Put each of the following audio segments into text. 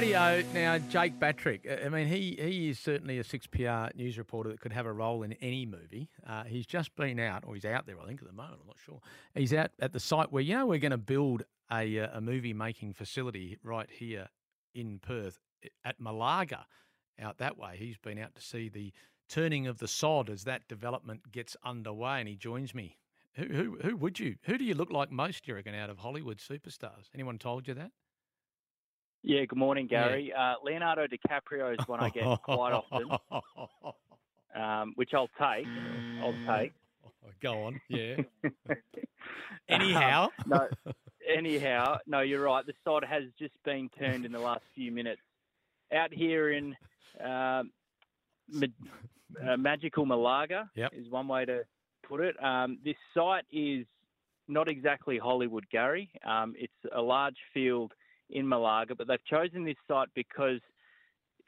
Radio now, Jake Batrick. I mean, he he is certainly a six PR news reporter that could have a role in any movie. Uh, he's just been out, or he's out there, I think, at the moment. I'm not sure. He's out at the site where you know we're going to build a uh, a movie making facility right here in Perth at Malaga, out that way. He's been out to see the turning of the sod as that development gets underway, and he joins me. Who who who would you? Who do you look like most? You reckon out of Hollywood superstars? Anyone told you that? Yeah, good morning, Gary. Yeah. Uh, Leonardo DiCaprio is one I get quite often, um, which I'll take. I'll take. Go on, yeah. anyhow, um, no, anyhow, no, you're right. The sod has just been turned in the last few minutes. Out here in um, uh, magical Malaga yep. is one way to put it. Um, this site is not exactly Hollywood, Gary. Um, it's a large field in Malaga, but they've chosen this site because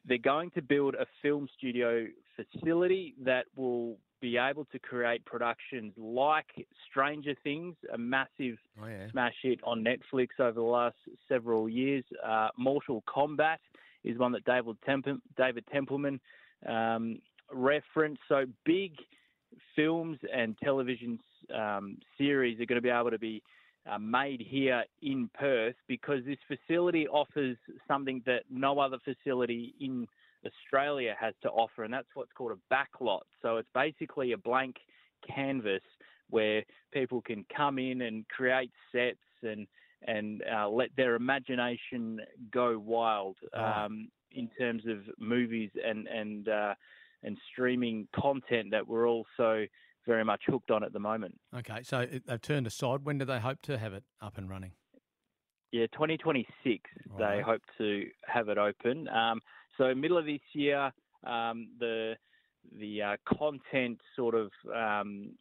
they're going to build a film studio facility that will be able to create productions like Stranger Things, a massive oh, yeah. smash hit on Netflix over the last several years. Uh, Mortal Kombat is one that David, Temp- David Templeman um, referenced. So big films and television um, series are going to be able to be uh, made here in Perth because this facility offers something that no other facility in Australia has to offer, and that's what's called a backlot. So it's basically a blank canvas where people can come in and create sets and and uh, let their imagination go wild um, in terms of movies and and uh, and streaming content that we're also very much hooked on at the moment. Okay, so they've turned aside. When do they hope to have it up and running? Yeah, 2026. Right. They hope to have it open. Um, so middle of this year, um, the the uh, content sort of um,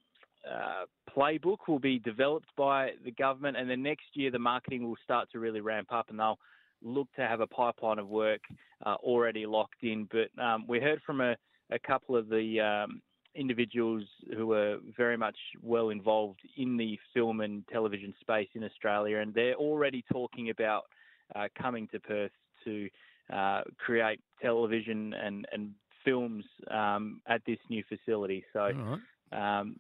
uh, playbook will be developed by the government, and then next year the marketing will start to really ramp up, and they'll look to have a pipeline of work uh, already locked in. But um, we heard from a, a couple of the um, individuals who are very much well involved in the film and television space in Australia, and they're already talking about uh, coming to Perth to uh, create television and, and films um, at this new facility. So. Right. Um,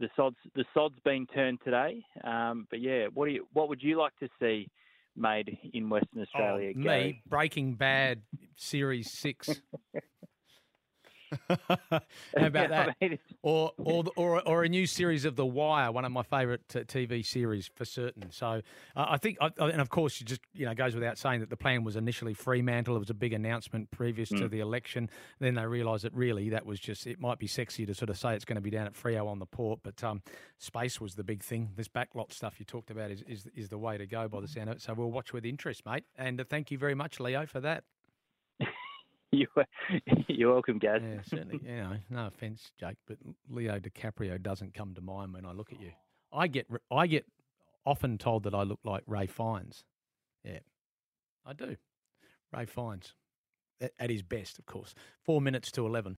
the sod's the sod's been turned today, um, but yeah, what do you what would you like to see made in Western Australia? Oh, me, Breaking Bad series six. How about that? or, or, or, or a new series of The Wire, one of my favourite TV series for certain. So uh, I think, and of course, it just you know goes without saying that the plan was initially Fremantle. It was a big announcement previous mm. to the election. Then they realised that really that was just it might be sexy to sort of say it's going to be down at Freo on the port, but um, space was the big thing. This backlot stuff you talked about is, is is the way to go by the sound of it. So we'll watch with interest, mate. And uh, thank you very much, Leo, for that. You, uh, you're welcome, Gaz. Yeah, certainly. You know, no offence, Jake, but Leo DiCaprio doesn't come to mind when I look at you. I get I get often told that I look like Ray Fiennes. Yeah, I do. Ray Fiennes at his best, of course. Four minutes to eleven.